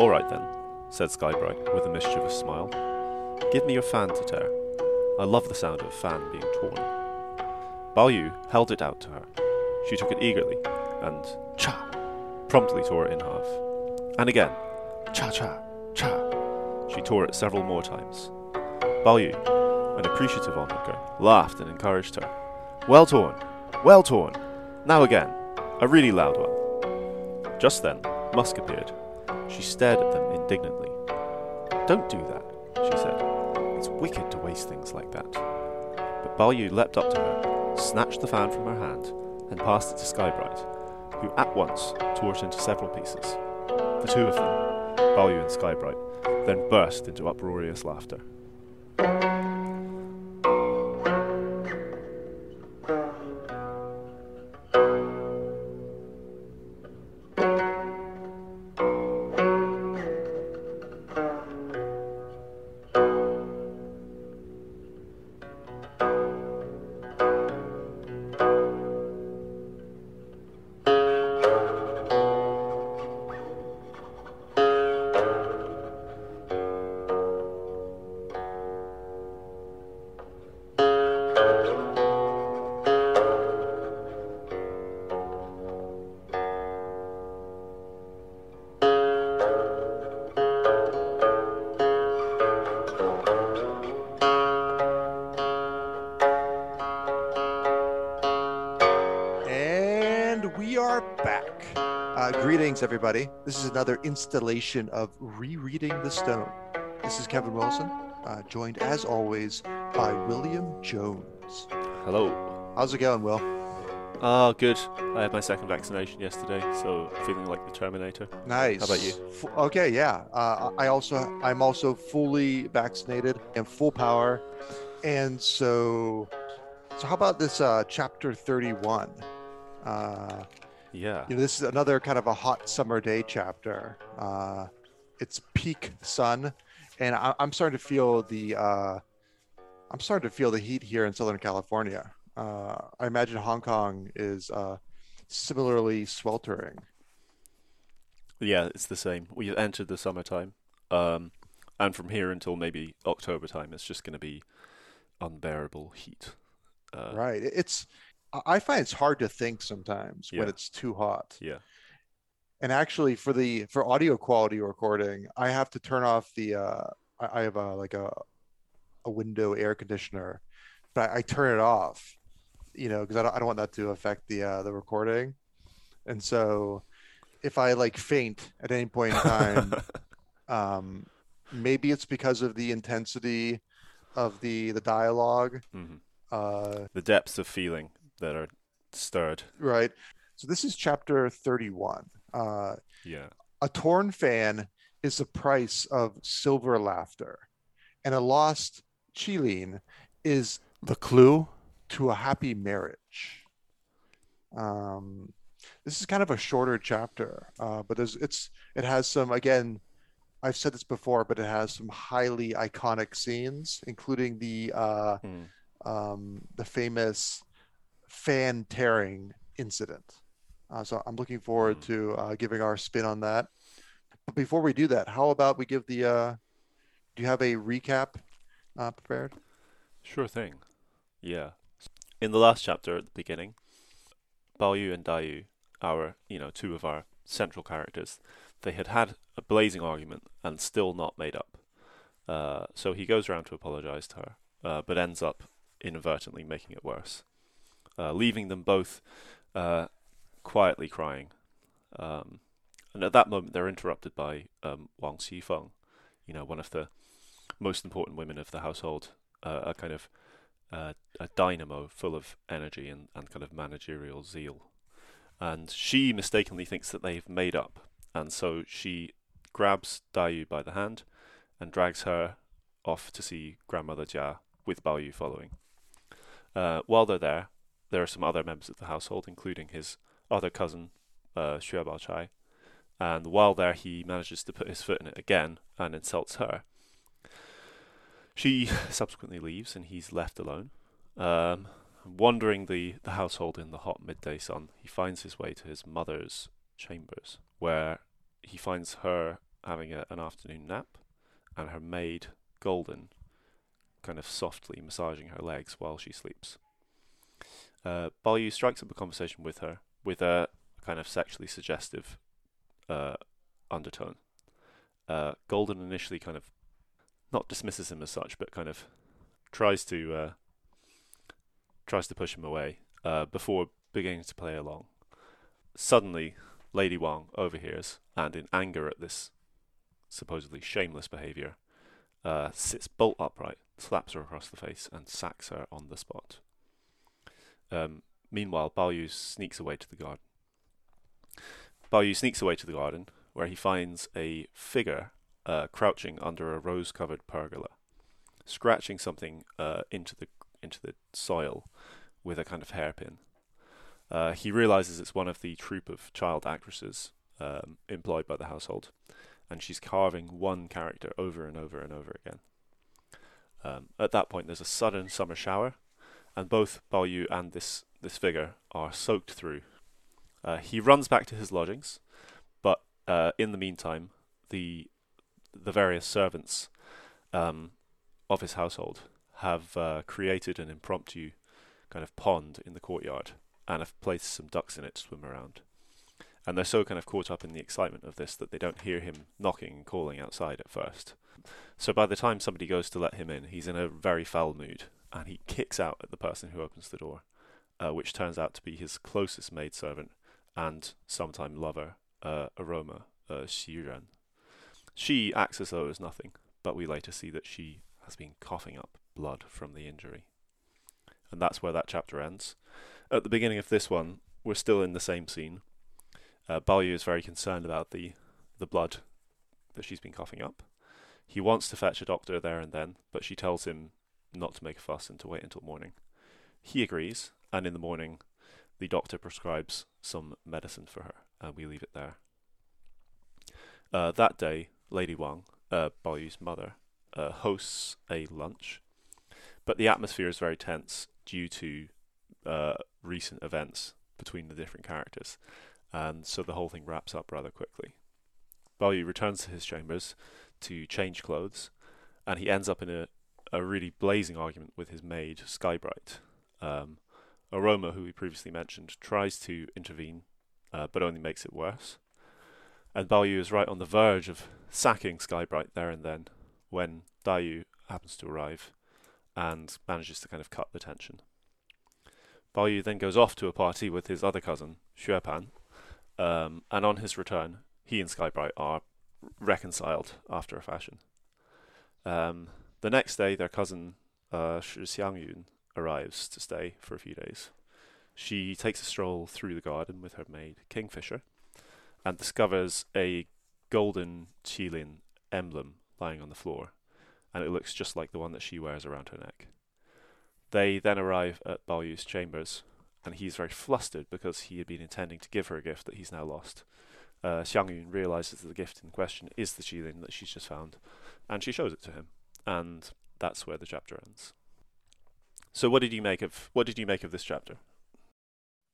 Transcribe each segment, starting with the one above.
All right then, said Skybright with a mischievous smile. Give me your fan to tear. I love the sound of a fan being torn. Bao Yu held it out to her. She took it eagerly, and cha! promptly tore it in half. And again, cha cha cha! She tore it several more times. Bao Yu, an appreciative onlooker, laughed and encouraged her. Well torn, well torn. Now again, a really loud one. Just then, Musk appeared. She stared at them indignantly. Don't do that, she said. It's wicked to waste things like that. But Bao Yu leapt up to her, snatched the fan from her hand, and passed it to Skybright, who at once tore it into several pieces. The two of them, Bao Yu and Skybright, then burst into uproarious laughter. Uh, greetings, everybody. This is another installation of Rereading the Stone. This is Kevin Wilson, uh, joined as always by William Jones. Hello. How's it going, Will? Ah, good. I had my second vaccination yesterday, so feeling like the Terminator. Nice. How about you? F- okay, yeah. Uh, I also, I'm also fully vaccinated and full power, and so, so how about this uh, chapter 31? Uh, Yeah. you know, this is another kind of a hot summer day chapter. Uh, it's peak sun, and I, I'm starting to feel the uh, I'm starting to feel the heat here in Southern California. Uh, I imagine Hong Kong is uh, similarly sweltering. Yeah, it's the same. We entered the summertime, um, and from here until maybe October time, it's just going to be unbearable heat. Uh, right? It's I- find it's hard to think sometimes when it's too hot. Yeah. And actually, for the for audio quality recording, I have to turn off the. Uh, I I have a like a a window air conditioner, but I, I turn it off, you know, because I don't I don't want that to affect the uh, the recording. And so, if I like faint at any point in time, um, maybe it's because of the intensity of the the dialogue. Mhm. Uh, The depths of feeling that are stirred. right. So this is chapter thirty one. Uh, Yeah. A torn fan is the price of silver laughter, and a lost qilin is the clue to a happy marriage. Um, this is kind of a shorter chapter, uh, but there's it's it has some again. I've said this before, but it has some highly iconic scenes, including the uh, Hmm. um, the famous fan tearing incident. Uh, so I'm looking forward Mm. to uh, giving our spin on that. But before we do that, how about we give the? Uh, do you have a recap uh, prepared? Sure thing. Yeah. In the last chapter at the beginning, Bao Yu and Dai Yu, our, you know, two of our central characters, they had had a blazing argument and still not made up. Uh, so he goes around to apologize to her, uh, but ends up inadvertently making it worse, uh, leaving them both uh, quietly crying. Um, and at that moment, they're interrupted by um, Wang Xifeng, you know, one of the most important women of the household, uh, a kind of uh, a dynamo full of energy and, and kind of managerial zeal. And she mistakenly thinks that they've made up, and so she grabs Daiyu by the hand and drags her off to see grandmother Jia with Bao Yu following. Uh, while they're there, there are some other members of the household, including his other cousin, uh, Baochai. And while there, he manages to put his foot in it again and insults her. She subsequently leaves, and he's left alone. Um, wandering the, the household in the hot midday sun, he finds his way to his mother's chambers, where he finds her having a, an afternoon nap, and her maid Golden kind of softly massaging her legs while she sleeps. Uh, Baoyu strikes up a conversation with her with a kind of sexually suggestive uh, undertone. Uh, Golden initially kind of not dismisses him as such, but kind of tries to uh, tries to push him away uh, before beginning to play along. Suddenly, Lady Wang overhears, and in anger at this supposedly shameless behaviour, uh, sits bolt upright, slaps her across the face, and sacks her on the spot. Um, meanwhile, Bao sneaks away to the garden. Bao sneaks away to the garden, where he finds a figure uh, crouching under a rose-covered pergola, scratching something uh, into the into the soil with a kind of hairpin. Uh, he realizes it's one of the troupe of child actresses um, employed by the household, and she's carving one character over and over and over again. Um, at that point, there's a sudden summer shower, and both Bao Yu and this this figure are soaked through. Uh, he runs back to his lodgings, but uh, in the meantime, the the various servants um, of his household have uh, created an impromptu kind of pond in the courtyard and have placed some ducks in it to swim around. And they're so kind of caught up in the excitement of this that they don't hear him knocking and calling outside at first. So by the time somebody goes to let him in, he's in a very foul mood and he kicks out at the person who opens the door, uh, which turns out to be his closest maidservant and sometime lover, uh, Aroma uh, Xiren. She acts as though it was nothing, but we later see that she has been coughing up blood from the injury. And that's where that chapter ends. At the beginning of this one, we're still in the same scene. Uh, Baoyu is very concerned about the, the blood that she's been coughing up. He wants to fetch a doctor there and then, but she tells him not to make a fuss and to wait until morning. He agrees, and in the morning, the doctor prescribes some medicine for her, and we leave it there. Uh, that day, Lady Wang, uh, Baoyu's mother, uh, hosts a lunch, but the atmosphere is very tense due to uh, recent events between the different characters, and so the whole thing wraps up rather quickly. Baoyu returns to his chambers to change clothes, and he ends up in a, a really blazing argument with his maid, Skybright. Um, Aroma, who we previously mentioned, tries to intervene, uh, but only makes it worse. And Baoyu is right on the verge of sacking Skybright there and then when Daiyu happens to arrive and manages to kind of cut the tension. Baoyu then goes off to a party with his other cousin, Xuepan, um, and on his return, he and Skybright are reconciled after a fashion. Um, the next day, their cousin uh, Shi Xiangyun arrives to stay for a few days. She takes a stroll through the garden with her maid, Kingfisher, and discovers a golden qilin emblem lying on the floor, and it looks just like the one that she wears around her neck. They then arrive at Baoyu's chambers, and he's very flustered because he had been intending to give her a gift that he's now lost. Uh, Xiangyun realizes that the gift in question is the qilin that she's just found, and she shows it to him, and that's where the chapter ends. So, what did you make of what did you make of this chapter?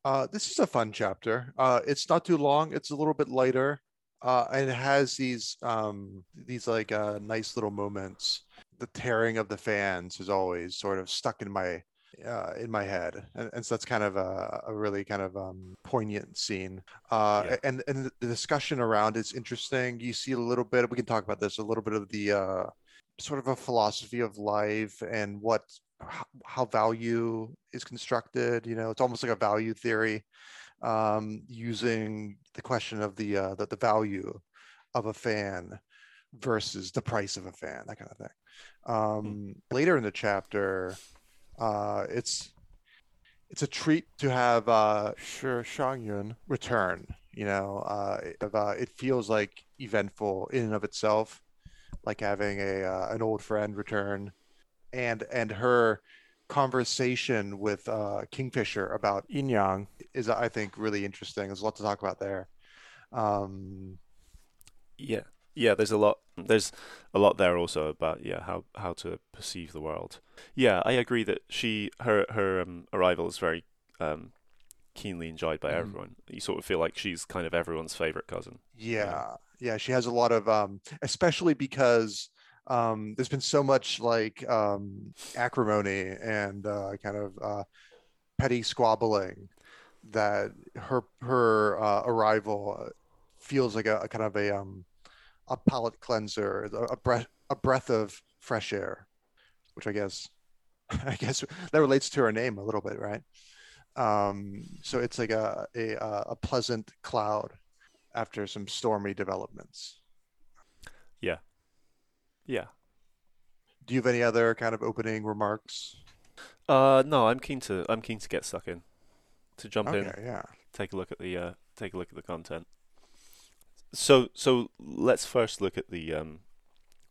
Uh, this is a fun chapter. Uh, it's not too long. It's a little bit lighter, uh, and it has these um, these like uh, nice little moments. The tearing of the fans is always sort of stuck in my uh, in my head, and, and, so that's kind of a, a really kind of um, poignant scene. Uh, yeah. And and the discussion around it's interesting. You see a little bit. We can talk about this a little bit of the uh, sort of a philosophy of life and what how value is constructed. You know, it's almost like a value theory, um, using the question of the, uh, the the value of a fan versus the price of a fan, that kind of thing. Um, mm. Later in the chapter, uh, it's it's a treat to have uh, Shi Xiangyun return. You know, uh, it, uh, it feels like eventful in and of itself, like having a uh, an old friend return and and her conversation with uh, Kingfisher about yin yang is, I think, really interesting. There's a lot to talk about there. Um, yeah, yeah. There's a lot. There's a lot there also about yeah how how to perceive the world. Yeah, I agree that she her her um, arrival is very um, keenly enjoyed by Mhm. everyone. You sort of feel like she's kind of everyone's favorite cousin. Yeah, yeah, she has a lot of um especially because um there's been so much like um acrimony and uh kind of uh petty squabbling that her her uh, arrival feels like a, a kind of a um a palate cleanser, a, a breath a breath of fresh air, which I guess I guess that relates to her name a little bit, right? Um, so it's like a a a pleasant cloud after some stormy developments. Yeah. Yeah. Do you have any other kind of opening remarks? Uh, no, I'm keen to I'm keen to get stuck in, to jump in, yeah. take a look at the uh, take a look at the content. So so let's first look at the um,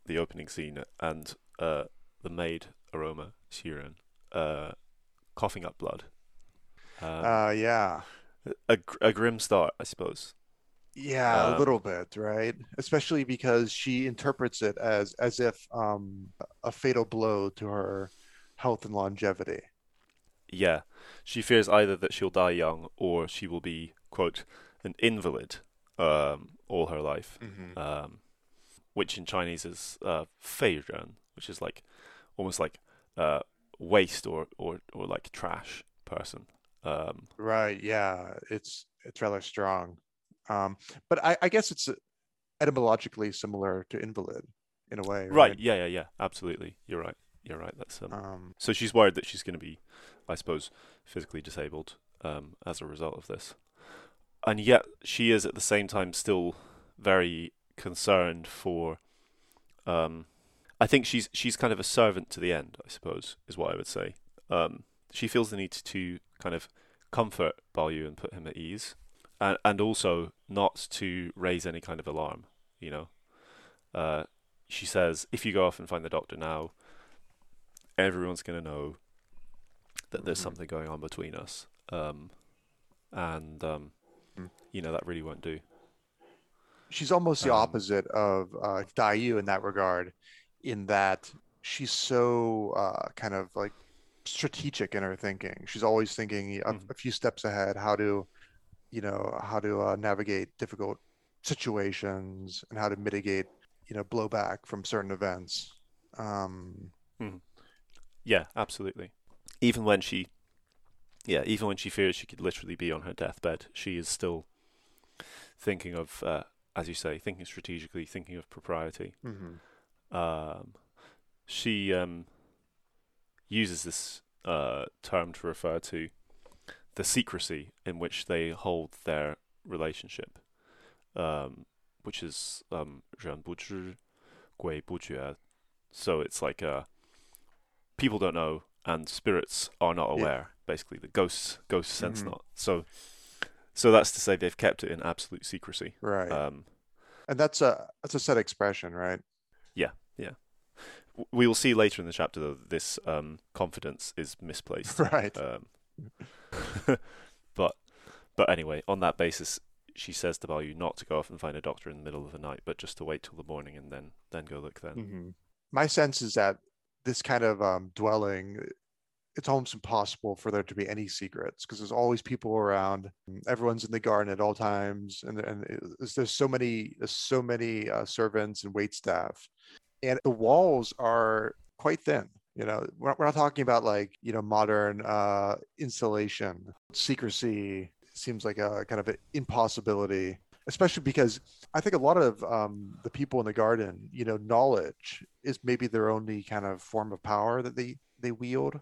the opening scene and uh, the maid aroma Xiren, uh, coughing up blood. Um, Uh, yeah. a a grim start, I suppose. Yeah, a Um, little bit, right? Especially because she interprets it as as if um a fatal blow to her health and longevity. Yeah, she fears either that she'll die young or she will be quote an invalid um, all her life. Mm-hmm. um, which in Chinese is uh, 废人, which is like almost like uh, waste or, or, or like trash person. Um, Right, yeah, it's it's rather strong. Um, but I, I guess it's etymologically similar to invalid in a way, right? Yeah, yeah, yeah. Absolutely. You're right. You're right. That's um, Um, so she's worried that she's going to be, I suppose, physically disabled um, as a result of this, and yet she is at the same time still very concerned for. Um, I think she's she's kind of a servant to the end. I suppose is what I would say. Um, she feels the need to kind of comfort Baoyu and put him at ease, and and also not to raise any kind of alarm. You know, uh, she says if you go off and find the doctor now, everyone's going to know that there's Mhm. something going on between us. Um, and, um, Mm. you know, that really won't do. she's almost the Um, opposite of uh, Daiyu in that regard, in that she's so uh, kind of like strategic in her thinking. She's always thinking a, Mhm. a few steps ahead, how to, you know, how to uh, navigate difficult situations and how to mitigate, you know, blowback from certain events. Um, Yeah, absolutely. Even when she, yeah, even when she fears she could literally be on her deathbed, she is still thinking of, uh, as you say, thinking strategically, thinking of propriety. mhm. Um, she um, uses this uh, term to refer to the secrecy in which they hold their relationship, um, which is um, 人不知鬼不觉. So it's like uh, people don't know and spirits are not Yeah. aware. Basically, the ghosts ghosts sense Mhm. not. So, so that's to say they've kept it in absolute secrecy. Right. Um, And that's a that's a set expression, right? w- we will see later in the chapter though that this um, confidence is misplaced. Right. Um, but but anyway, on that basis, she says to Baoyu not to go off and find a doctor in the middle of the night, but just to wait till the morning and then then go look then. Mhm. My sense is that this kind of um, dwelling, it's almost impossible for there to be any secrets because there's always people around. Everyone's in the garden at all times, and and it- there's so many so many uh, servants and wait staff, and the walls are quite thin. You know, we're not, we're not talking about like you know modern uh, installation. Secrecy seems like a kind of an impossibility especially because I think a lot of um, the people in the garden, you know, knowledge is maybe their only kind of form of power that they they wield.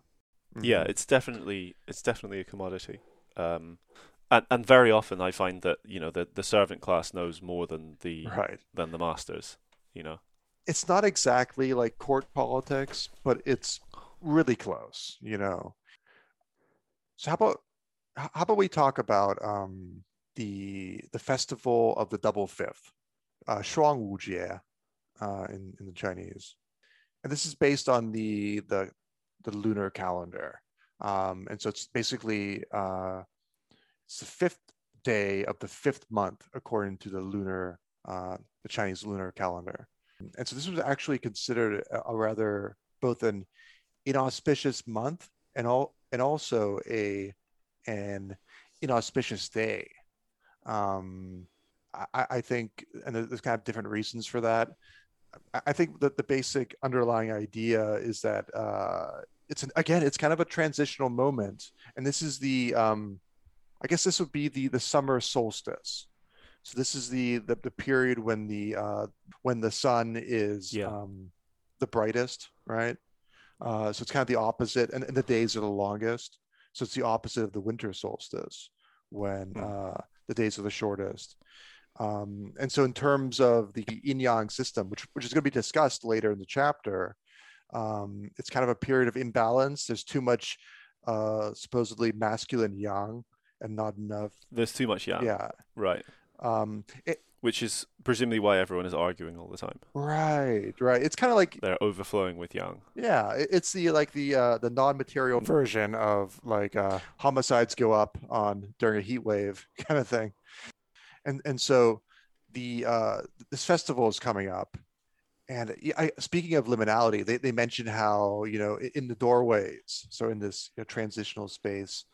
Yeah, Mhm. it's definitely it's definitely a commodity. Um, and and very often I find that you know the the servant class knows more than the right. than the masters. You know. It's not exactly like court politics, but it's really close. You know. So how about how about we talk about um, the the festival of the double fifth, uh, Shuang Wu Jie, uh, in in the Chinese, and this is based on the the the lunar calendar, um, and so it's basically uh, it's the fifth day of the fifth month according to the lunar uh, the Chinese lunar calendar, and so this was actually considered a, a rather both an inauspicious month and all and also a an inauspicious day. Um, I, I think, and there's kind of different reasons for that. I think that the basic underlying idea is that uh, it's an, again, it's kind of a transitional moment, and this is the, um, I guess this would be the the summer solstice. So this is the the, the period when the uh, when the sun is Yeah. um, the brightest, right? Uh, so it's kind of the opposite, and, and the days are the longest. So it's the opposite of the winter solstice when Hmm. uh, the days are the shortest. Um, and so, in terms of the yin yang system, which which is going to be discussed later in the chapter, um, it's kind of a period of imbalance. There's too much uh, supposedly masculine yang and not enough. There's too much yang. Yeah. Right. Um, it, Which is presumably why everyone is arguing all the time. right. Right. It's kind of like They're overflowing with yang. Yeah, it's the like the uh, the non-material version of like uh, homicides go up on during a heat wave kind of thing, and and so the uh, this festival is coming up, and I, speaking of liminality, they they mention how you know in the doorways, so in this you know, transitional space,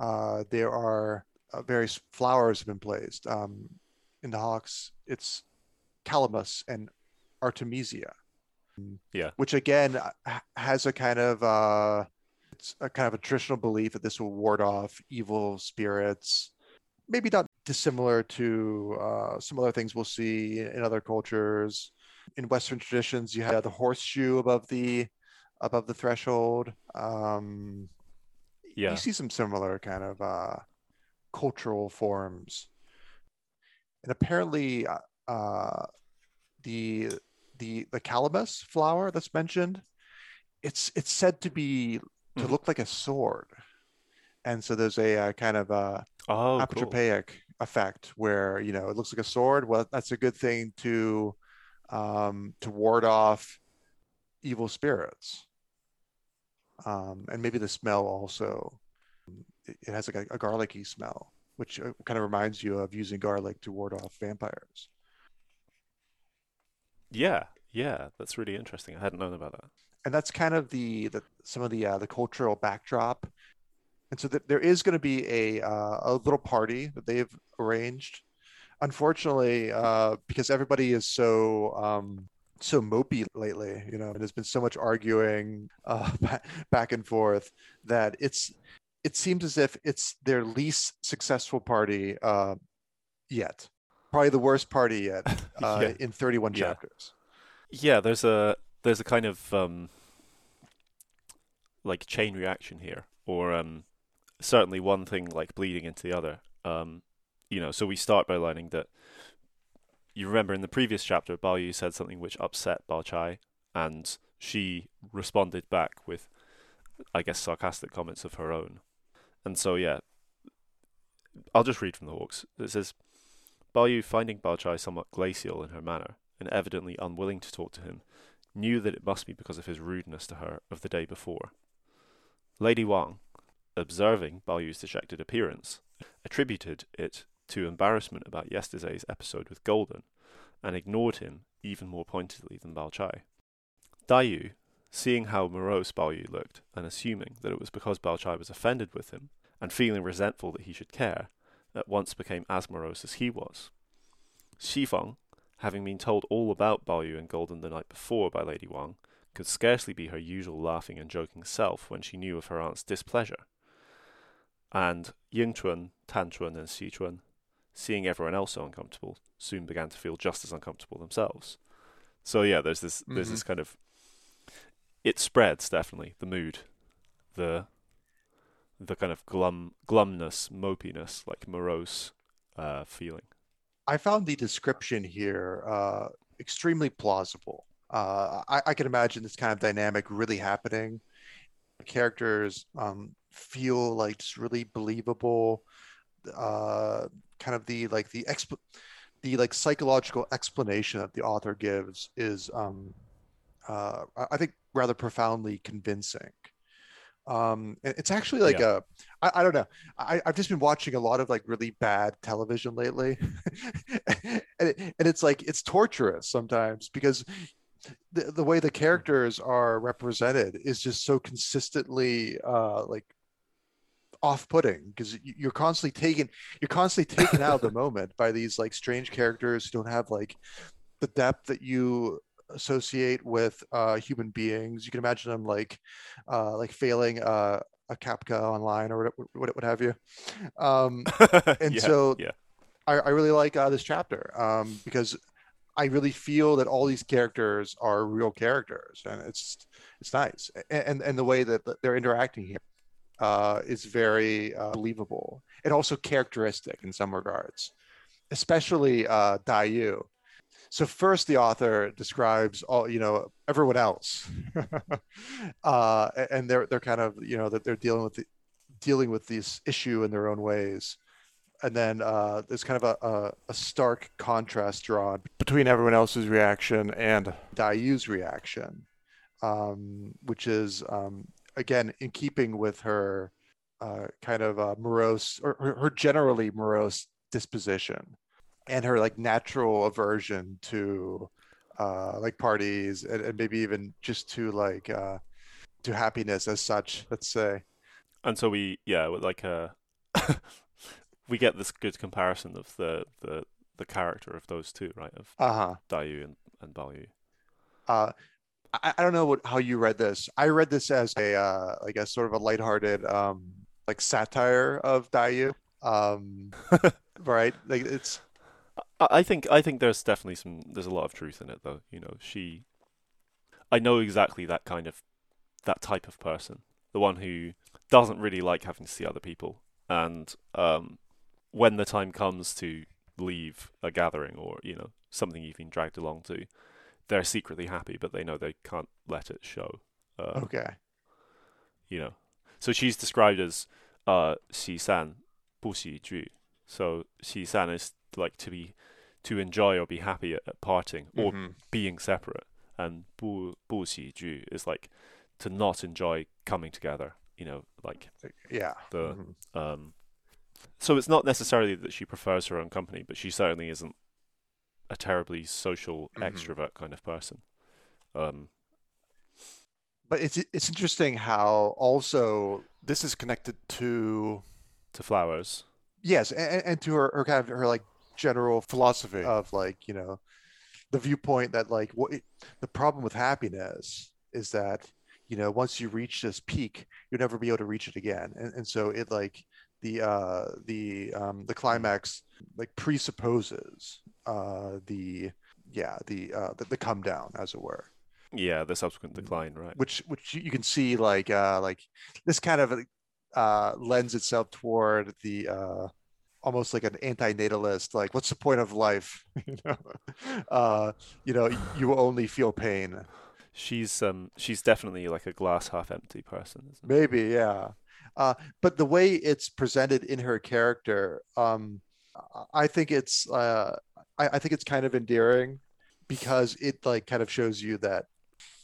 uh, there are various flowers have been placed. Um, in the Hawkes, it's calamus and artemisia Yeah. which again has a kind of uh it's a kind of a traditional belief that this will ward off evil spirits maybe not dissimilar to uh, some other things we'll see in other cultures in western traditions you have the horseshoe above the above the threshold um Yeah. you see some similar kind of uh cultural forms and apparently uh, uh the the the calamus flower that's mentioned it's it's said to be to Mhm. look like a sword and so there's a, uh kind of a Oh, cool. apotropaic effect where you know it looks like a sword well that's a good thing to um to ward off evil spirits um and maybe the smell also it, has like a, a garlicky smell which uh, kind of reminds you of using garlic to ward off vampires Yeah. Yeah. That's really interesting. I hadn't known about that. and that's kind of the, the some of the uh, the cultural backdrop. And so th- there is going to be a uh, a little party that they've arranged. Unfortunately, uh, because everybody is so um, so mopey lately, you know, and there's been so much arguing uh, back and forth that it's it seems as if it's their least successful party uh, yet. Probably the worst party yet uh, Yeah. in 31 Yeah. chapters. Yeah, there's a there's a kind of um like chain reaction here, or um certainly one thing like bleeding into the other. Um, you know, so we start by learning that you remember in the previous chapter, Bao Yu said something which upset Bao Chai, and she responded back with, I guess, sarcastic comments of her own. And so, yeah, I'll just read from the Hawkes. It says, Bao Yu, finding Bao Chai somewhat glacial in her manner, and evidently unwilling to talk to him, knew that it must be because of his rudeness to her of the day before. Lady Wang, observing Bao Yu's dejected appearance, attributed it to embarrassment about yesterday's episode with Golden, and ignored him even more pointedly than Bao Chai. Daiyu, seeing how morose Bao Yu looked, and assuming that it was because Bao Chai was offended with him, and feeling resentful that he should care, at once became as morose as he was. Xifeng, having been told all about Bao Yu and Golden the night before by Lady Wang, could scarcely be her usual laughing and joking self when she knew of her aunt's displeasure. And Ying Chun, Tan Chun, and Xi Chun, seeing everyone else so uncomfortable, soon began to feel just as uncomfortable themselves. So yeah, there's this there's Mhm. this kind of it spreads definitely the mood, the the kind of glum glumness, mopiness, like morose uh, feeling. I found the description here uh, extremely plausible. Uh, I, I can imagine this kind of dynamic really happening. Characters um, feel like just really believable. Uh, kind of the like the exp- the like psychological explanation that the author gives is, um, uh, I think, rather profoundly convincing. Um, it's actually like Yeah. a, I, I don't know. I, I've just been watching a lot of like really bad television lately, and, it, and it's like it's torturous sometimes because the the way the characters are represented is just so consistently uh, like off-putting because you're constantly taken you're constantly taken out of the moment by these like strange characters who don't have like the depth that you associate with uh, human beings. You can imagine them like uh, like failing uh, a CAPTCHA online or what, what, what have you. Um, and yeah, so yeah, I, I really like uh, this chapter um, because I really feel that all these characters are real characters, and it's it's nice, and and the way that they're interacting here uh, is very uh, believable and also characteristic in some regards, especially uh, Dai So first, the author describes all you know everyone else, uh, and they're they're kind of you know that they're dealing with the, dealing with this issue in their own ways. And then uh, there's kind of a, a, a, stark contrast drawn between everyone else's reaction and Daiyu's reaction, um, which is um, again in keeping with her uh, kind of uh, morose or her, her, generally morose disposition and her like natural aversion to uh, like parties and, and, maybe even just to like uh, to happiness as such. Let's say. And so we yeah like a we get this good comparison of the the the character of those two, right? Of uh-huh. Daiyu and and Baoyu. Uh, I, I don't know what, how you read this. I read this as a uh, like a sort of a lighthearted um like satire of Daiyu. Um, right? Like it's. I think I think there's definitely some there's a lot of truth in it though. You know, she. I know exactly that kind of that type of person, the one who doesn't really like having to see other people and um, when the time comes to leave a gathering or you know something you've been dragged along to, they're secretly happy, but they know they can't let it show. Uh, okay. You know, so she's described as uh, xi san, bu xi ju. So xi san is like to be to enjoy or be happy at, at parting or mm-hmm. being separate, and bu bu xi ju is like to not enjoy coming together. You know, like yeah, the mm-hmm. um, so it's not necessarily that she prefers her own company, but she certainly isn't a terribly social mm-hmm. extrovert kind of person. Um, but it's it's interesting how also this is connected to to flowers. Yes, and, and to her, her kind of her like general philosophy of like you know the viewpoint that like what the problem with happiness is that you know once you reach this peak you'll never be able to reach it again and, and so it like the uh, the um, the climax like presupposes uh, the yeah the, uh, the the come down as it were. Yeah, the subsequent decline, right? Which which you can see like uh, like this kind of uh, lends itself toward the uh, almost like an anti-natalist like what's the point of life? You know? Uh, you know you only feel pain. She's um she's definitely like a glass half empty person maybe yeah. Uh, but the way it's presented in her character, um, I think it's uh, I, I, think it's kind of endearing because it like kind of shows you that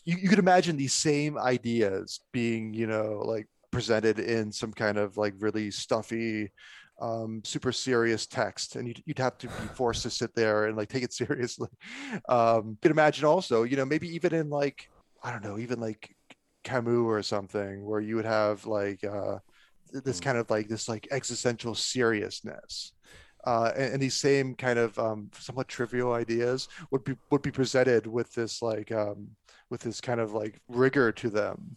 you, you could imagine these same ideas being you know like presented in some kind of like really stuffy um, super serious text and you'd, you'd have to be forced to sit there and like take it seriously um, you could imagine also you know maybe even in like i don't know even like Camus or something, where you would have like uh, this mm. kind of like this like existential seriousness. Uh, and, and, these same kind of um, somewhat trivial ideas would be would be presented with this like um, with this kind of like rigor to them.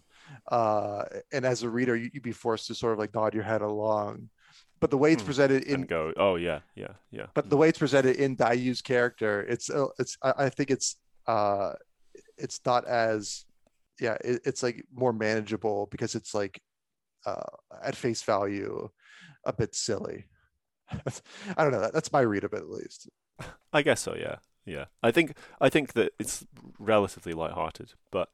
Uh, and as a reader, you, would be forced to sort of like nod your head along. But the way it's hmm. presented in and go, oh yeah, yeah, yeah. But the way it's presented in Daiyu's character, it's uh, it's I, I think it's uh, it's not as yeah, it, it's like more manageable because it's like uh, at face value a bit silly. I don't know. That, that's my read of it, at least. I guess so. Yeah, yeah. I think I think that it's relatively light-hearted, but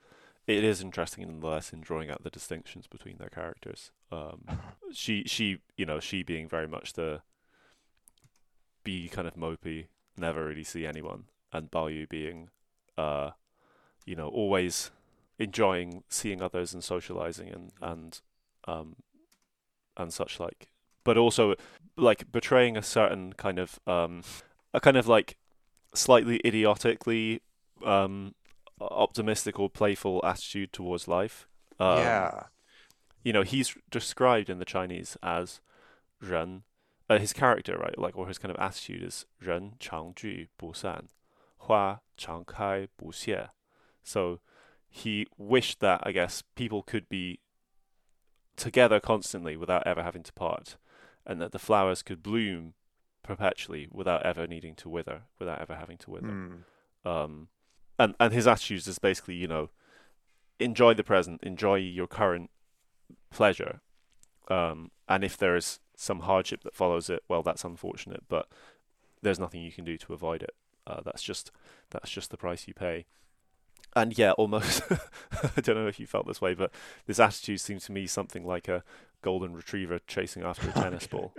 it is interesting nonetheless in drawing out the distinctions between their characters. Um, she, she, you know, she being very much the be kind of mopey, never really see anyone, and Baoyu being, uh, you know, always enjoying seeing others and socializing and and um and such like but also like betraying a certain kind of um a kind of like slightly idiotically um optimistic or playful attitude towards life. Um, yeah. You know, he's described in the Chinese as Ren. Uh, his character, right, like or his kind of attitude is Ren Chang Ju Bu San, Hua Chang Kai Bu Xie. So he wished that I guess people could be together constantly without ever having to part, and that the flowers could bloom perpetually without ever needing to wither, without ever having to wither. Mm. Um, and and his attitude is basically, you know, enjoy the present, enjoy your current pleasure, um, and if there is some hardship that follows it, well, that's unfortunate, but there's nothing you can do to avoid it. Uh, that's just that's just the price you pay. And yeah, almost. I don't know if you felt this way, but this attitude seems to me something like a golden retriever chasing after a tennis ball.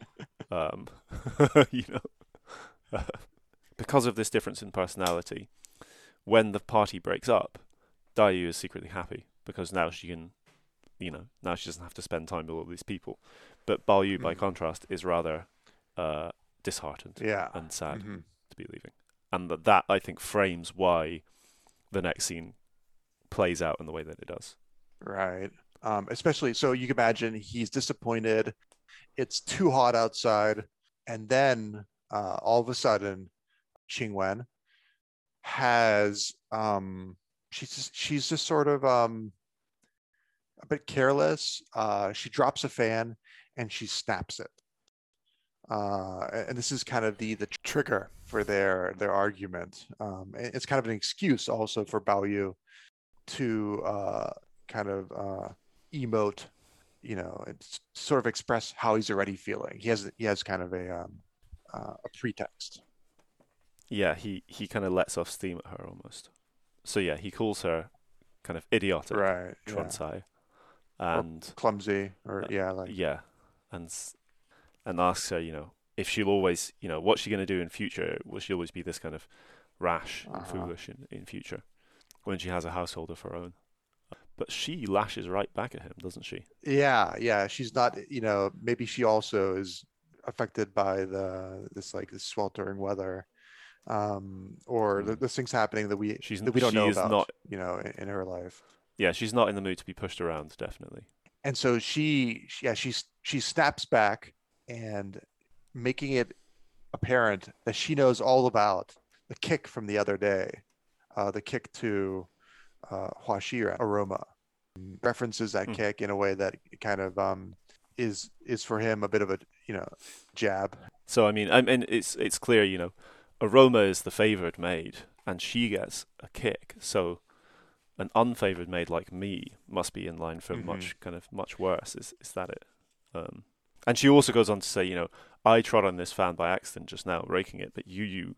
Um, you know, because of this difference in personality, when the party breaks up, Daiyu is secretly happy because now she can, you know, now she doesn't have to spend time with all these people. But Bao Yu, by Mhm. contrast, is rather uh, disheartened Yeah. and sad Mhm. to be leaving, and that that I think frames why the next scene plays out in the way that it does. Right. Um, especially so you can imagine he's disappointed. It's too hot outside, and then uh, all of a sudden, Qing Wen has um, she's just, she's just sort of um, a bit careless. Uh, she drops a fan and she snaps it. Uh, and this is kind of the the trigger for their their argument. Um, it's kind of an excuse also for Bao Yu to uh, kind of uh, emote, you know, sort of express how he's already feeling. He has he has kind of a um, uh, a pretext. Yeah, he he kind of lets off steam at her almost. So yeah, he calls her kind of idiotic, Right. Yeah. Chuan and Clumsy or Uh, yeah, like yeah, and and asks her, you know, if she'll always, you know, what's she going to do in future? Will she always be this kind of rash and Uh-huh. foolish in, in future when she has a household of her own? But she lashes right back at him, doesn't she? yeah, yeah. She's not, you know, maybe she also is affected by the this like this sweltering weather. Um, or the, Mm. there's things happening that we She's that we don't she know about, not. you know, in, in her life. Yeah, she's not in the mood to be pushed around. Definitely. and so she yeah she's she snaps back and making it apparent that she knows all about the kick from the other day uh, the kick to uh, Hua Xiren aroma references that Mhm. kick in a way that kind of um, is is for him a bit of a you know jab So I mean, I mean, it's it's clear, you know, Aroma is the favored maid, and she gets a kick. So an unfavored maid like me must be in line for Mhm. much kind of much worse. Is is that it? Um, and she also goes on to say, you know, I trod on this fan by accident just now, breaking it, but you you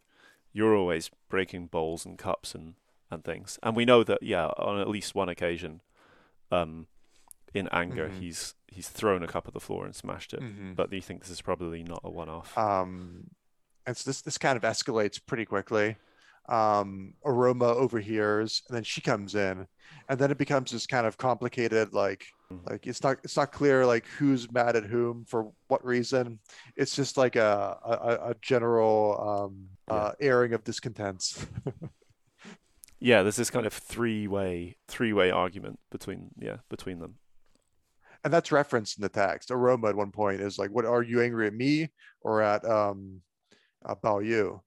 you're always breaking bowls and cups and and things. And we know that yeah, on at least one occasion, um, in anger, Mhm. he's he's thrown a cup at the floor and smashed it. Mhm. But you think this is probably not a one-off? um, and so this this kind of escalates pretty quickly. Um, Aroma overhears, and then she comes in, and then it becomes this kind of complicated, like Mhm. like it's not it's not clear like who's mad at whom for what reason. It's just like a a, a general um, uh, airing of discontents. Yeah, there's this kind of three-way three-way argument between yeah between them. and that's referenced in the text. Aroma at one point is like, "What are you angry at me or at um, uh, you.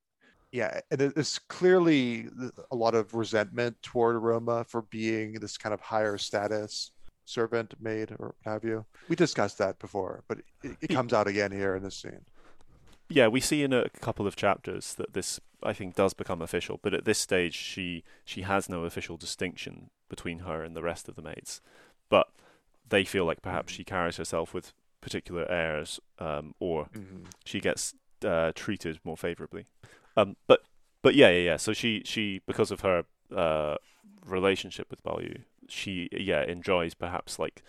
Yeah, and it's clearly a lot of resentment toward Aroma for being this kind of higher status servant, maid, or what have you. We discussed that before, but it, it comes out again here in this scene. Yeah, we see in a couple of chapters that this I think does become official, but at this stage she she has no official distinction between her and the rest of the maids. But they feel like perhaps she carries herself with particular airs, um, or she gets uh, treated more favorably. Um, but but yeah, yeah, yeah. So she she because of her uh, relationship with Baoyu, she yeah enjoys perhaps like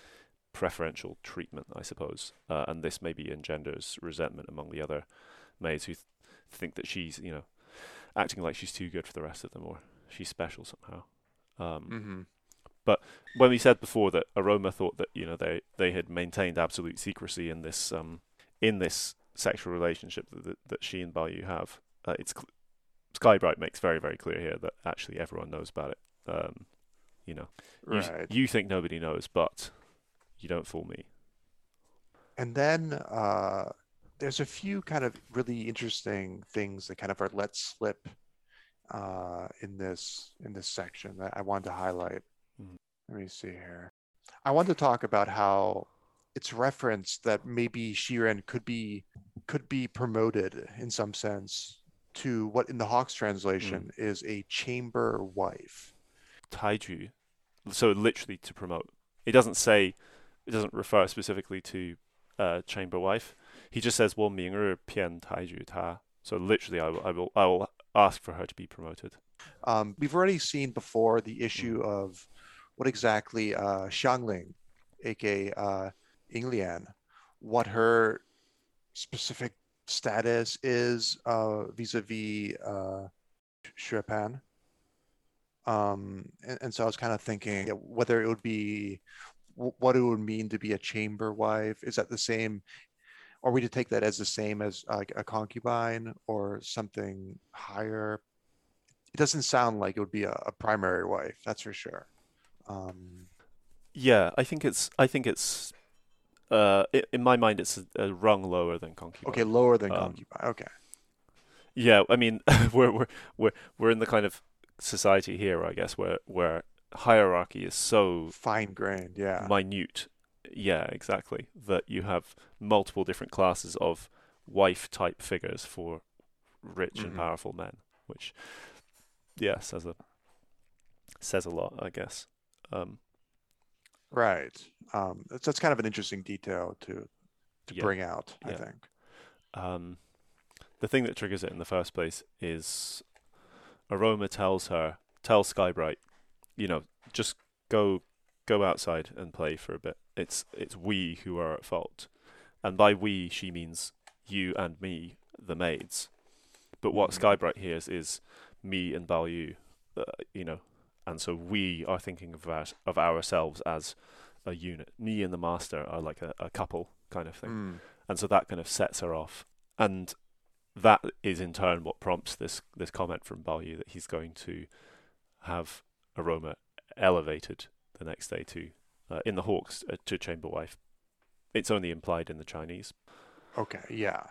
preferential treatment, I suppose, uh, and this maybe engenders resentment among the other maids who th- think that she's you know acting like she's too good for the rest of them or she's special somehow. Um, Mm-hmm. when we said before that Aroma thought that you know they they had maintained absolute secrecy in this um in this sexual relationship that that, that she and Baoyu have, uh, it's cl- Skybright makes very very clear here that actually everyone knows about it. Um, you know, you, Right. you think nobody knows, but You don't fool me. And then uh, there's a few kind of really interesting things that kind of are let slip uh, in this in this section that I wanted to highlight. Mhm. Let me see here. I want to talk about how it's referenced that maybe Xiren could be could be promoted in some sense to what in the Hawkes translation mm. is a chamber wife. Taiju. So literally to promote. It doesn't say it doesn't refer specifically to uh, chamber wife. He just says, "Well, Mingru Pian Taiju Ta." So literally, I will, I will, I will ask for her to be promoted. Um, we've already seen before the hmm. issue mm. of what exactly uh, Xiangling, aka uh, Yinglian, what her specific status is uh, vis-a-vis uh. Um, and, and so I was kind of thinking whether it would be what it would mean to be a chamber wife. Is that the same? Are we to take that as the same as like a concubine or something higher? It doesn't sound like it would be a, a primary wife, that's for sure. Um, Yeah, I think it's, I think it's, uh, in my mind, it's a, a rung lower than concubine. okay, lower than Um, concubine. Okay. Yeah, I mean, we're we're we're we're in the kind of society here, I guess, where where hierarchy is so Fine grained, yeah. minute. Yeah, exactly. That you have multiple different classes of wife type figures for rich and Mhm. powerful men, which yeah says a says a lot, I guess. Um, Right. Um, that's, that's kind of an interesting detail to to Yeah. bring out, I Yeah. think. um, the thing that triggers it in the first place is Aroma tells her, tell Skybright, you know, just go go outside and play for a bit. It's it's we who are at fault, and by we she means you and me, the maids. But what Mhm. Skybright hears is me and Bao Yu, uh, you know, and so we are thinking of our, of ourselves as a unit. Me and the master are like a, a couple kind of thing Mm. and so that kind of sets her off. And that is in turn what prompts this this comment from Bao Yu that he's going to have Aroma elevated the next day to uh, in the Hawkes uh, to chamber wife. It's only implied in the Chinese. Okay, yeah.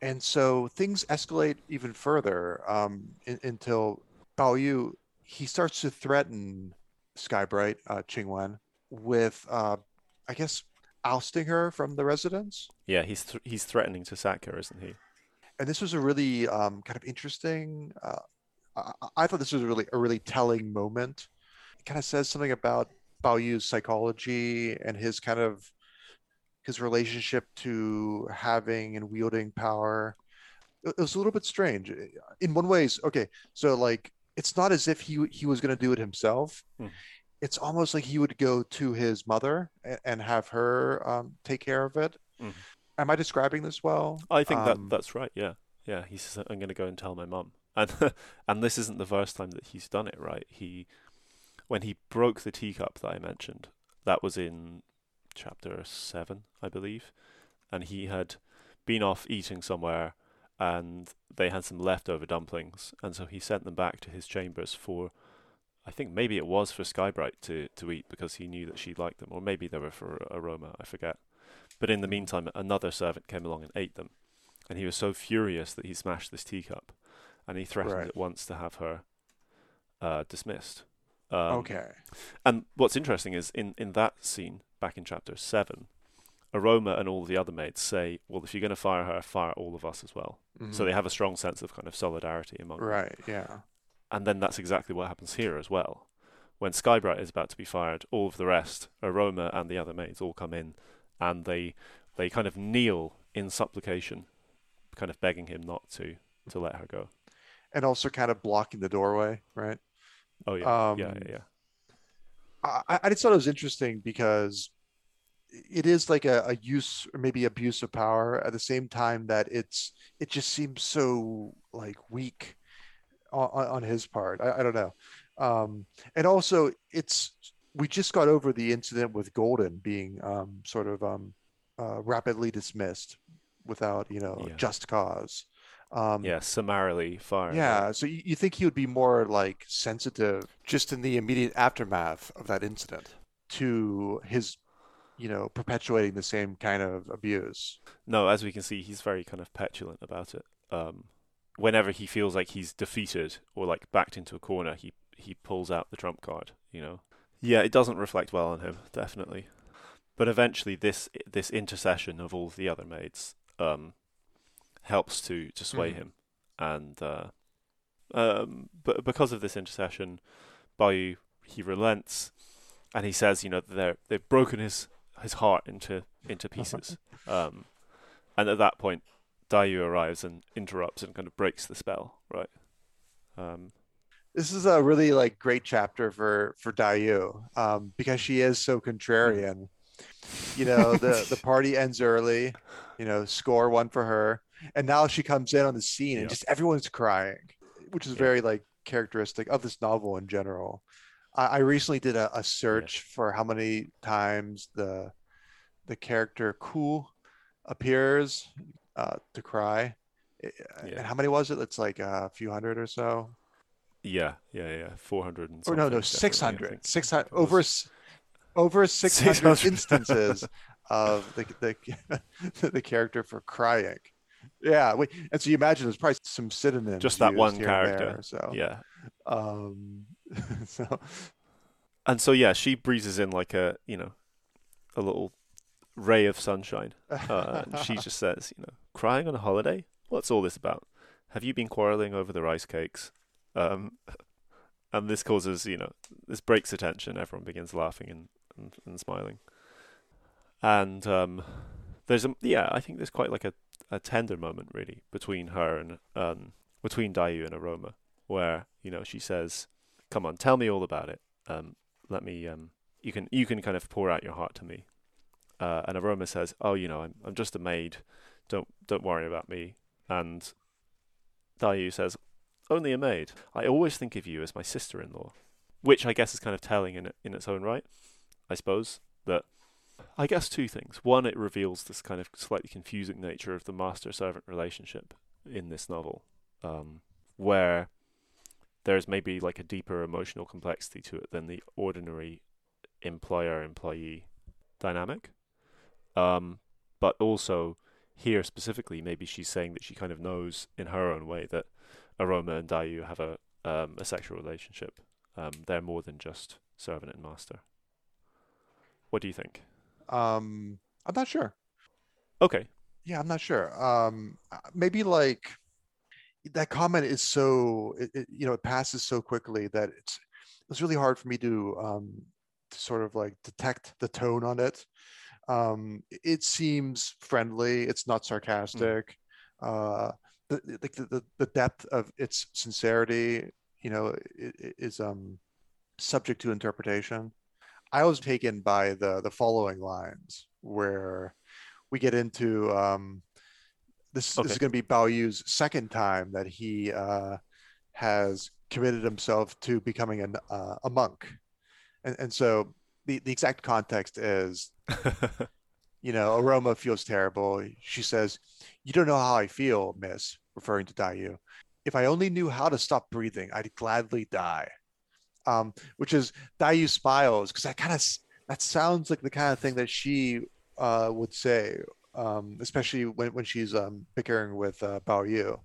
And so things escalate even further um, in, until Bao Yu, he starts to threaten Skybright, uh, Qingwen, with, uh, I guess, ousting her from the residence. Yeah, he's th- he's threatening to sack her, isn't he? And this was a really um, kind of interesting. Uh, I, I thought this was a really a really telling moment. It kind of says something about Bao Yu's psychology and his kind of his relationship to having and wielding power. It it was a little bit strange. In one ways, okay, so like it's not as if he he was going to do it himself. Hmm. It's almost like he would go to his mother and, and have her um, take care of it. Mhm. Am I describing this well? I think Um, that that's right. Yeah, yeah. He says I'm going to go and tell my mum, and and this isn't the first time that he's done it. Right? He when he broke the teacup that I mentioned, that was in chapter seven, I believe, and he had been off eating somewhere, and they had some leftover dumplings, and so he sent them back to his chambers for. I think maybe it was for Skybright to, to eat because he knew that she liked them, or maybe they were for Aroma, I forget. But in the meantime, another servant came along and ate them, and he was so furious that he smashed this teacup, and he threatened Right. at once to have her uh, dismissed. Um, okay. And what's interesting is in, in that scene back in chapter seven, Aroma and all the other maids say, "Well, if you're going to fire her, fire all of us as well." So Mhm. they have a strong sense of kind of solidarity among them. Right, yeah. And then that's exactly what happens here as well. When Skybright is about to be fired, all of the rest, Aroma and the other maids, all come in, and they they kind of kneel in supplication, kind of begging him not to to let her go. And also kind of blocking the doorway, right? Oh yeah, Um, yeah, yeah, yeah. I, I just thought it was interesting because it is like a, a use or maybe abuse of power at the same time that it's it just seems so like weak on, on his part. I, I don't know. Um, and also it's we just got over the incident with Golden being um, sort of um, uh, rapidly dismissed without you know Yeah. just cause. Um, yeah, summarily fired. Yeah, so you, you think he would be more like sensitive just in the immediate aftermath of that incident to his you know, perpetuating the same kind of abuse. No, as we can see, he's very kind of petulant about it. Um, whenever he feels like he's defeated or like backed into a corner, he he pulls out the trump card. You know, yeah, it doesn't reflect well on him, definitely. But eventually, this this intercession of all the other maids um, helps to to sway Mhm. him, and uh, um, but because of this intercession, Baoyu he relents, and he says, you know, they're they've broken his his heart into into pieces, um, and at that point, Daiyu arrives and interrupts and kind of breaks the spell, right? Um, This is a really like great chapter for for Daiyu um, because she is so contrarian. You know, the the party ends early. You know, score one for her, and now she comes in on the scene and Yeah. just everyone's crying, which is Yeah. very like characteristic of this novel in general. I, I recently did a, a search for how many times the the character Ku appears uh, to cry. Yeah. And how many was it? It's like a few hundred or so. yeah, yeah, yeah, four hundred and or no, no, six hundred, six hundred over over six hundred instances of the the the character for crying. Yeah, wait, and so you imagine there's probably some synonyms. Just that one character. there, so, Yeah, um, so and so yeah, she breezes in like a you know a little ray of sunshine. Uh, and she just says, you know, crying on a holiday? What's all this about? Have you been quarreling over the rice cakes? Um, and this causes, you know, this breaks attention. Everyone begins laughing and, and, and smiling. And um, there's a yeah, I think there's quite like a, a tender moment really between her and um, between Daiyu and Aroma, where you know she says, "Come on, tell me all about it. Um, let me um, you can you can kind of pour out your heart to me." Uh, and Aroma says, "Oh, you know, I'm I'm just a maid. Don't don't worry about me." And Daiyu says, "Only a maid. I always think of you as my sister-in-law," which I guess is kind of telling in in its own right. I suppose that I guess two things. One, it reveals this kind of slightly confusing nature of the master-servant relationship in this novel, um, where there's maybe like a deeper emotional complexity to it than the ordinary employer-employee dynamic. Um, but also here specifically, maybe she's saying that she kind of knows in her own way that Aroma and Dayu have a um, a sexual relationship. Um, they're more than just servant and master. What do you think? um, I'm not sure. Okay. Yeah, I'm not sure. Um, maybe like that comment is so it, it, you know it passes so quickly that it's it's really hard for me to um to sort of like detect the tone on it. Um, it seems friendly. It's not sarcastic. Uh, the, the the the depth of its sincerity, you know, is um subject to interpretation. I was taken by the the following lines where we get into um, this. This is going to be Bao Yu's second time that he uh, has committed himself to becoming an, uh, a monk, and and so the the exact context is, you know, Aroma feels terrible. She says, "You don't know how I feel, Miss," referring to Daiyu. If I only knew how to stop breathing, I'd gladly die. Um, which is Daiyu smiles because that kind of that sounds like the kind of thing that she uh, would say, um, especially when, when she's um, bickering with uh, Bao Yu.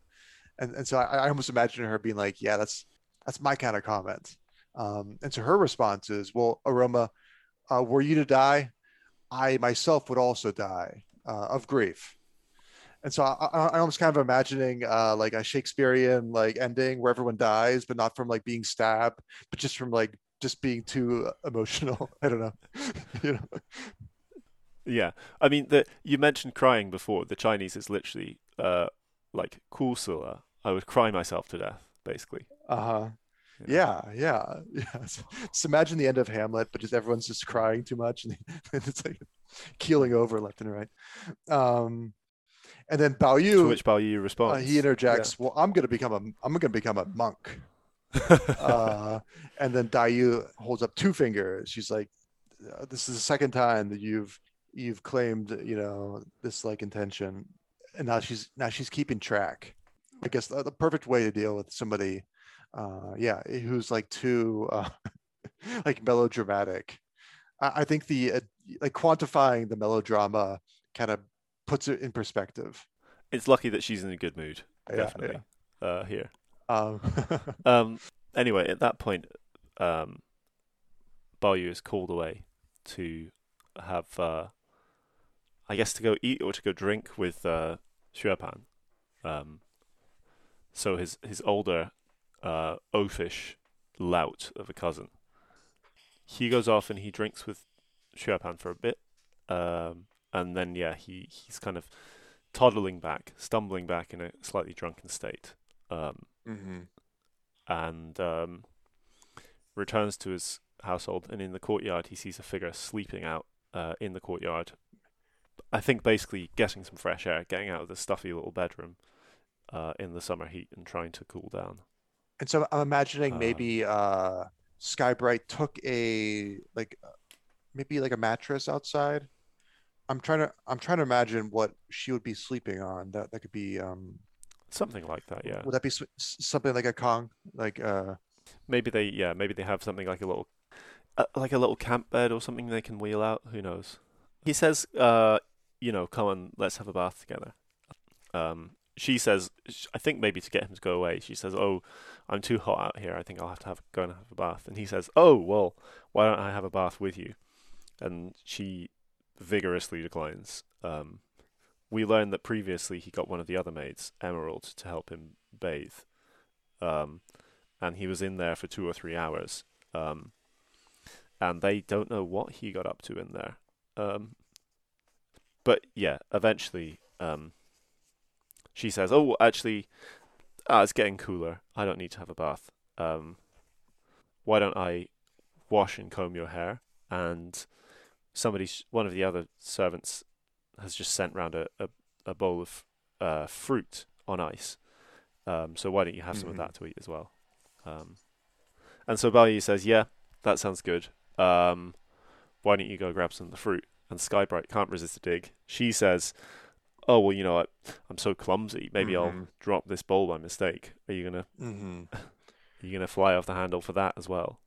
And, and so I, I almost imagine her being like, yeah, that's that's my kind of comment. Um, and so her response is, well, Aroma, uh, were you to die, I myself would also die uh, of grief. And so I, I, I'm almost kind of imagining uh, like a Shakespearean like ending where everyone dies, but not from like being stabbed, but just from like just being too emotional. I don't know. you know. Yeah. I mean, the you mentioned crying before. The Chinese is literally uh, like cool sula. I would cry myself to death, basically. Uh-huh. you know. Yeah, yeah, yeah. So, just imagine the end of Hamlet, but just everyone's just crying too much and, it's like keeling over left and right. Um, and then Bao Yu, To which Bao Yu uh, responds. he interjects, "Well, I'm gonna become a, I'm gonna become a monk." Uh, and then Daiyu holds up two fingers. She's like, uh, "This is the second time that you've you've claimed, you know, this like intention, and now she's now she's keeping track." I guess the, the perfect way to deal with somebody, uh, yeah, who's like too uh, like melodramatic. I, I think the uh, like quantifying the melodrama kind of puts it in perspective. It's lucky that she's in a good mood, Yeah, definitely. Uh, here. Um, Um. Anyway, at that point, um, Bao Yu is called away to have, uh, I guess, to go eat or to go drink with uh, Xuepan. Um. So his his older, uh, oafish lout of a cousin. He goes off and he drinks with Xuepan for a bit, um, and then yeah, he he's kind of toddling back, stumbling back in a slightly drunken state. Um, mhm. and um, returns to his household. And in the courtyard, he sees a figure sleeping out uh, in the courtyard. I think basically getting some fresh air, getting out of the stuffy little bedroom uh, in the summer heat, and trying to cool down. And so I'm imagining Uh, maybe uh Skybright took a like uh, maybe like a mattress outside. I'm trying to I'm trying to imagine what she would be sleeping on. That that could be um Something like that, yeah. would that be something like a Kong like uh Maybe they, yeah, maybe they have something like a little, uh, like a little camp bed or something they can wheel out. Who knows? He says, uh, you know, come on, let's have a bath together. Um, she says, I think maybe to get him to go away. She says, "Oh, I'm too hot out here. I think I'll have to have go and have a bath." And he says, "Oh, well, why don't I have a bath with you?" And she vigorously declines. Um, we learn that previously he got one of the other maids, Emerald, to help him bathe. Um, and he was in there for two or three hours. Um, and they don't know what he got up to in there. Um, but yeah, eventually, um, she says, "Oh, actually, ah, it's getting cooler. I don't need to have a bath. Um, why don't I wash and comb your hair?" And somebody, one of the other servants, has just sent round a, a, a bowl of uh, fruit on ice. Um, so why don't you have some Mhm. of that to eat as well? Um, and so Bao Yu says, "Yeah, that sounds good. Um, why don't you go grab some of the fruit?" And Skybright can't resist a dig. She says, "Oh well, you know what? I'm so clumsy. Maybe I'll Mhm. drop this ball by mistake. Are you gonna mhm. are you gonna fly off the handle for that as well?"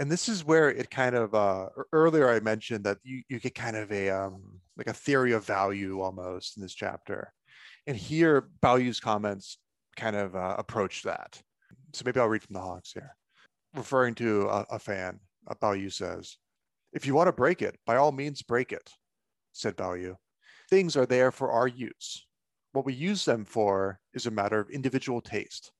And this is where it kind of uh earlier I mentioned that you you get kind of a um like a theory of value almost in this chapter. And here Baoyu's comments kind of uh, approach that. So maybe I'll read from the Hawkes here. Referring to a, a fan, uh, Baoyu says, If you want to break it, by all means break it, said Baoyu. Things are there for our use. What we use them for is a matter of individual taste.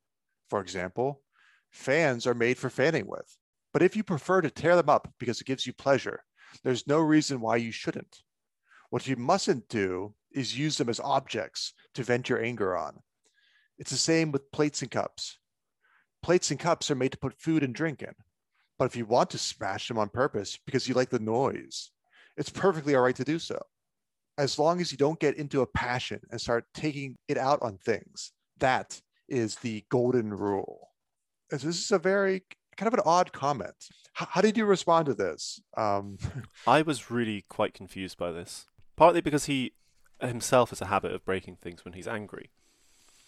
For example, fans are made for fanning with. But if you prefer to tear them up because it gives you pleasure, there's no reason why you shouldn't. What you mustn't do is use them as objects to vent your anger on. It's the same with plates and cups. Plates and cups are made to put food and drink in. But if you want to smash them on purpose because you like the noise, it's perfectly all right to do so. As long as you don't get into a passion and start taking it out on things, that is the golden rule. This is a very kind of an odd comment. H- how did you respond to this? Um, I was really quite confused by this. Partly because he himself has a habit of breaking things when he's angry.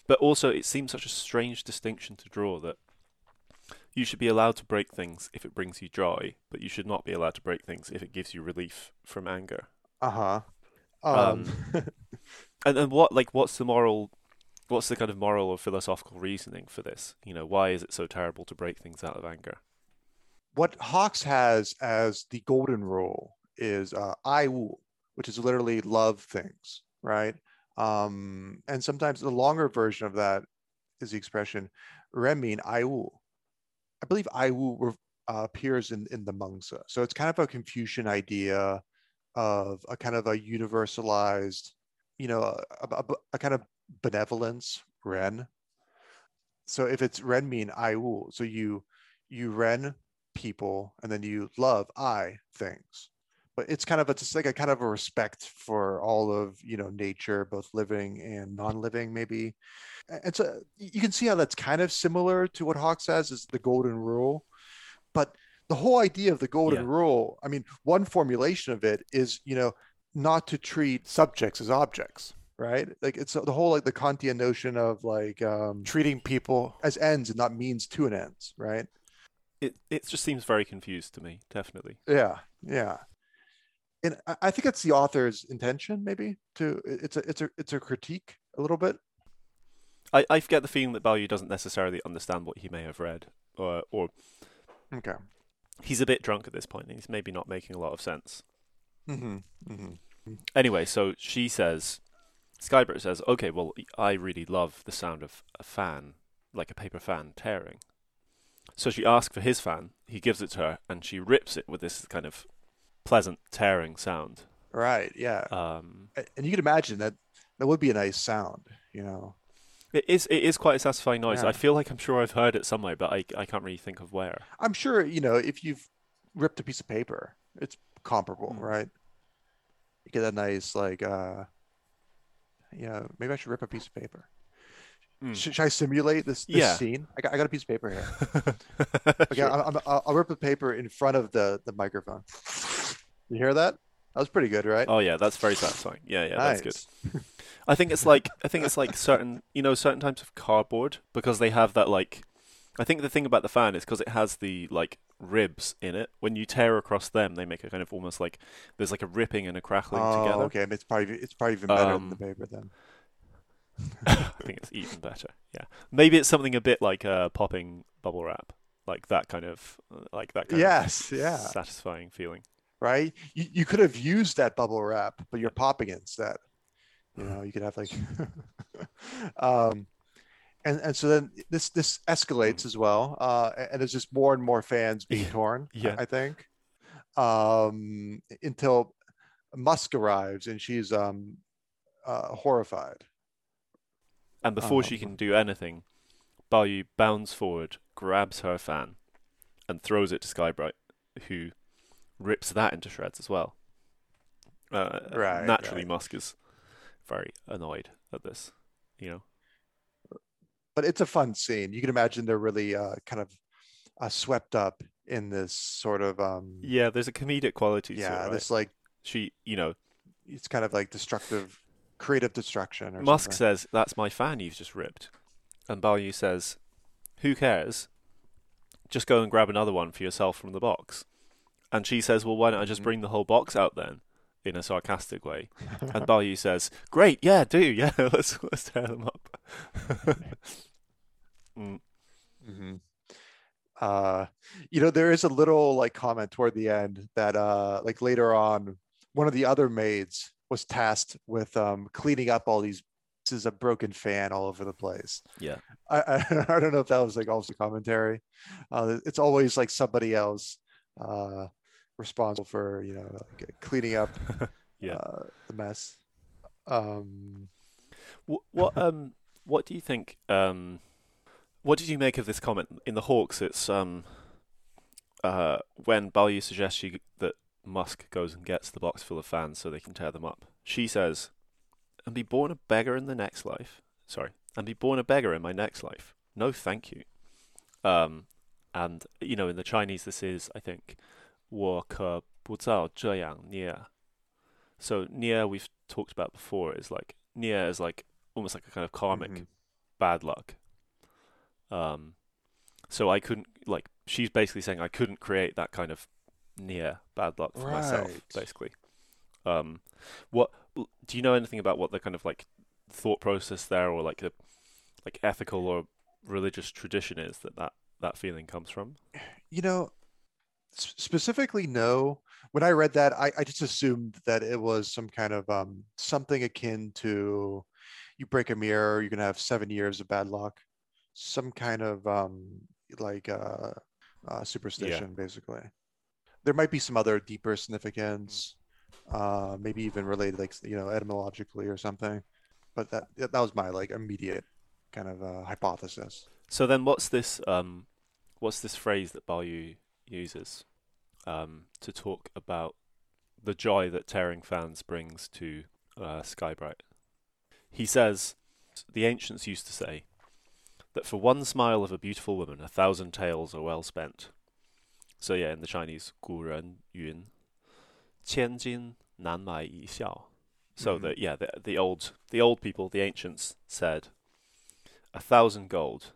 But also, it seems such a strange distinction to draw that you should be allowed to break things if it brings you joy, but you should not be allowed to break things if it gives you relief from anger. uh-huh. Um, And and what like what's the moral what's the kind of moral or philosophical reasoning for this? You know, why is it so terrible to break things out of anger? what Hawkes has as the golden rule is uh, ai wu, which is literally love things, right? Um, and sometimes the longer version of that is the expression Renmin ai wu. I believe ai wu uh, appears in, in the Mengzi. So it's kind of a Confucian idea of a kind of a universalized, you know, a, a, a kind of benevolence, Ren. So if it's Renmin ai wu, so you you Ren people and then you love I things. But it's kind of a, just like a kind of a respect for all of you know nature, both living and non-living, maybe. And so you can see how that's kind of similar to what Hawk says is the golden rule. But the whole idea of the golden Yeah. rule, I mean, one formulation of it is, you know, not to treat subjects as objects, right? Like it's the whole like the Kantian notion of like um, treating people as ends and not means to an ends, right? It it just seems very confused to me, definitely. Yeah, yeah. And I- I think it's the author's intention, maybe to it's a it's a it's a critique a little bit. I, I get the feeling that Bao doesn't necessarily understand what he may have read, or or Okay. he's a bit drunk at this. And he's maybe not making a lot of sense. Mm-hmm. Mm-hmm. Anyway, so she says, Skybright says, okay, well, I really love the sound of a fan, like a paper fan, tearing. So she asks for his fan, he gives it to her, and she rips it with this kind of pleasant tearing sound. Right. Yeah. Um, and you can imagine that that would be a nice sound. You know. it is it is quite a satisfying noise. Yeah. I feel like I'm sure I've heard it somewhere, but I I can't really think of where. I'm sure you know if you've ripped a piece of paper, it's comparable, Mm. right? You get that nice like, uh you know, Maybe I should rip a piece of paper. Mm. Should, should I simulate this, this Yeah. scene? I got, I got a piece of paper here. Okay, Sure. I'm, I'm, I'll I'll rip the paper in front of the the microphone. You hear that? That was pretty good, right? Oh yeah, that's very satisfying. Yeah, yeah, that's good. I think it's like I think it's like certain you know certain types of cardboard because they have that like I think the thing about the fan is because it has the like ribs in it. When you tear across them, they make a kind of almost like there's like a ripping and a crackling Oh, together. okay. And it's probably it's probably even better than the Um, paper then. I think it's even better. Yeah, maybe it's something a bit like uh, popping bubble wrap, like that kind of like that kind Yes, of yeah. satisfying feeling. Right? You you could have used that bubble wrap, but you're popping instead. You know, you could have like um and and so then this this escalates as well. Uh and there's just more and more fans being Yeah. torn, Yeah. I think. Um until Musk arrives and she's um uh horrified. And before she Um, can do anything, Bao Yu bounds forward, grabs her fan, and throws it to Skybright, who rips that into shreds as well. Uh, Right, naturally, right. Musk is very annoyed at this. You know, but it's a fun scene. You can imagine they're really uh, kind of uh, swept up in this sort of um, yeah. There's a comedic quality to yeah, it. Right? this like She, you know, it's kind of like destructive, creative destruction or Musk something. says, "That's my fan you've just ripped," and Bao Yu says, "Who cares? Just go and grab another one for yourself from the box." And she says, "Well, why don't I just Mhm. bring the whole box out then?" In a sarcastic way, and Bao Yu says, "Great, yeah, do, yeah, let's let's tear them up." mm, Mhm. Uh, you know, there is a little like comment toward the end that uh, like later on, one of the other maids was tasked with um, cleaning up all these pieces of broken fan all over the place. yeah, I, I, I don't know if that was like also commentary. Uh, it's always like somebody else uh, responsible for you know like, cleaning up Yeah. uh, the mess. Um, What, what um what do you think um what did you make of this comment in the Hawkes? It's um uh when Bao suggests she, that Musk goes and gets the box full of fans so they can tear them up. She says, "And be born a beggar in the next life." Sorry, and be born a beggar in my next life. No, thank you. Um, and you know, in the Chinese, this is I think, 我可不造这样孽. So nia we've talked about before is like nia is like almost like a kind of karmic mhm. bad luck. Um, so I couldn't like she's basically saying I couldn't create that kind of near bad luck for myself, Right. basically. Um, what do you know anything about what the kind of like thought process there, or like the like ethical or religious tradition is that that that feeling comes from? You know, specifically, no. When I read that, I, I just assumed that it was some kind of um, something akin to you break a mirror, you're gonna have seven years of bad luck, some kind of um, like uh, uh, superstition, basically. There might be some other deeper significance, uh, maybe even related, like you know, etymologically or something. But that that was my like immediate kind of uh, hypothesis. So then, what's this? Um, what's this phrase that Baoyu uses um, to talk about the joy that tearing fans brings to uh, Skybright? He says, the ancients used to say that for one smile of a beautiful woman, a thousand taels are well spent. So yeah, in the Chinese, 古人云,千金难买一笑. So mm-hmm. that yeah, the, the old the old people, the ancients said, a thousand gold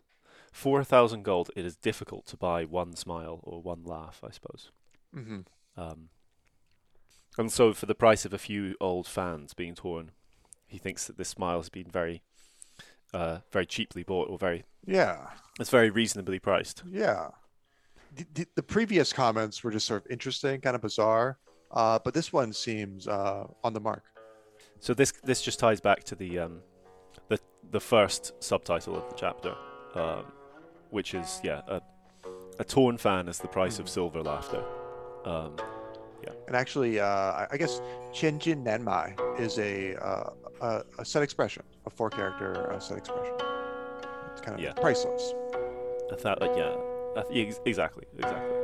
for a thousand gold, it is difficult to buy one smile or one laugh, I suppose. hmm Um, And so, for the price of a few old fans being torn, he thinks that this smile has been very, uh, very cheaply bought, or very, Yeah. it's very reasonably priced. Yeah. The, the, the previous comments were just sort of interesting, kind of bizarre. Uh, but this one seems uh, on the mark. So this this just ties back to the um, the the first subtitle of the chapter, um, which is yeah a, a torn fan is the price of silver laughter. Um, And actually, uh, I, guess Qianjin Nanmai is a, uh, a, a set expression, a four character uh, set expression. It's kind of Yeah. priceless. I thought like yeah, th- exactly exactly.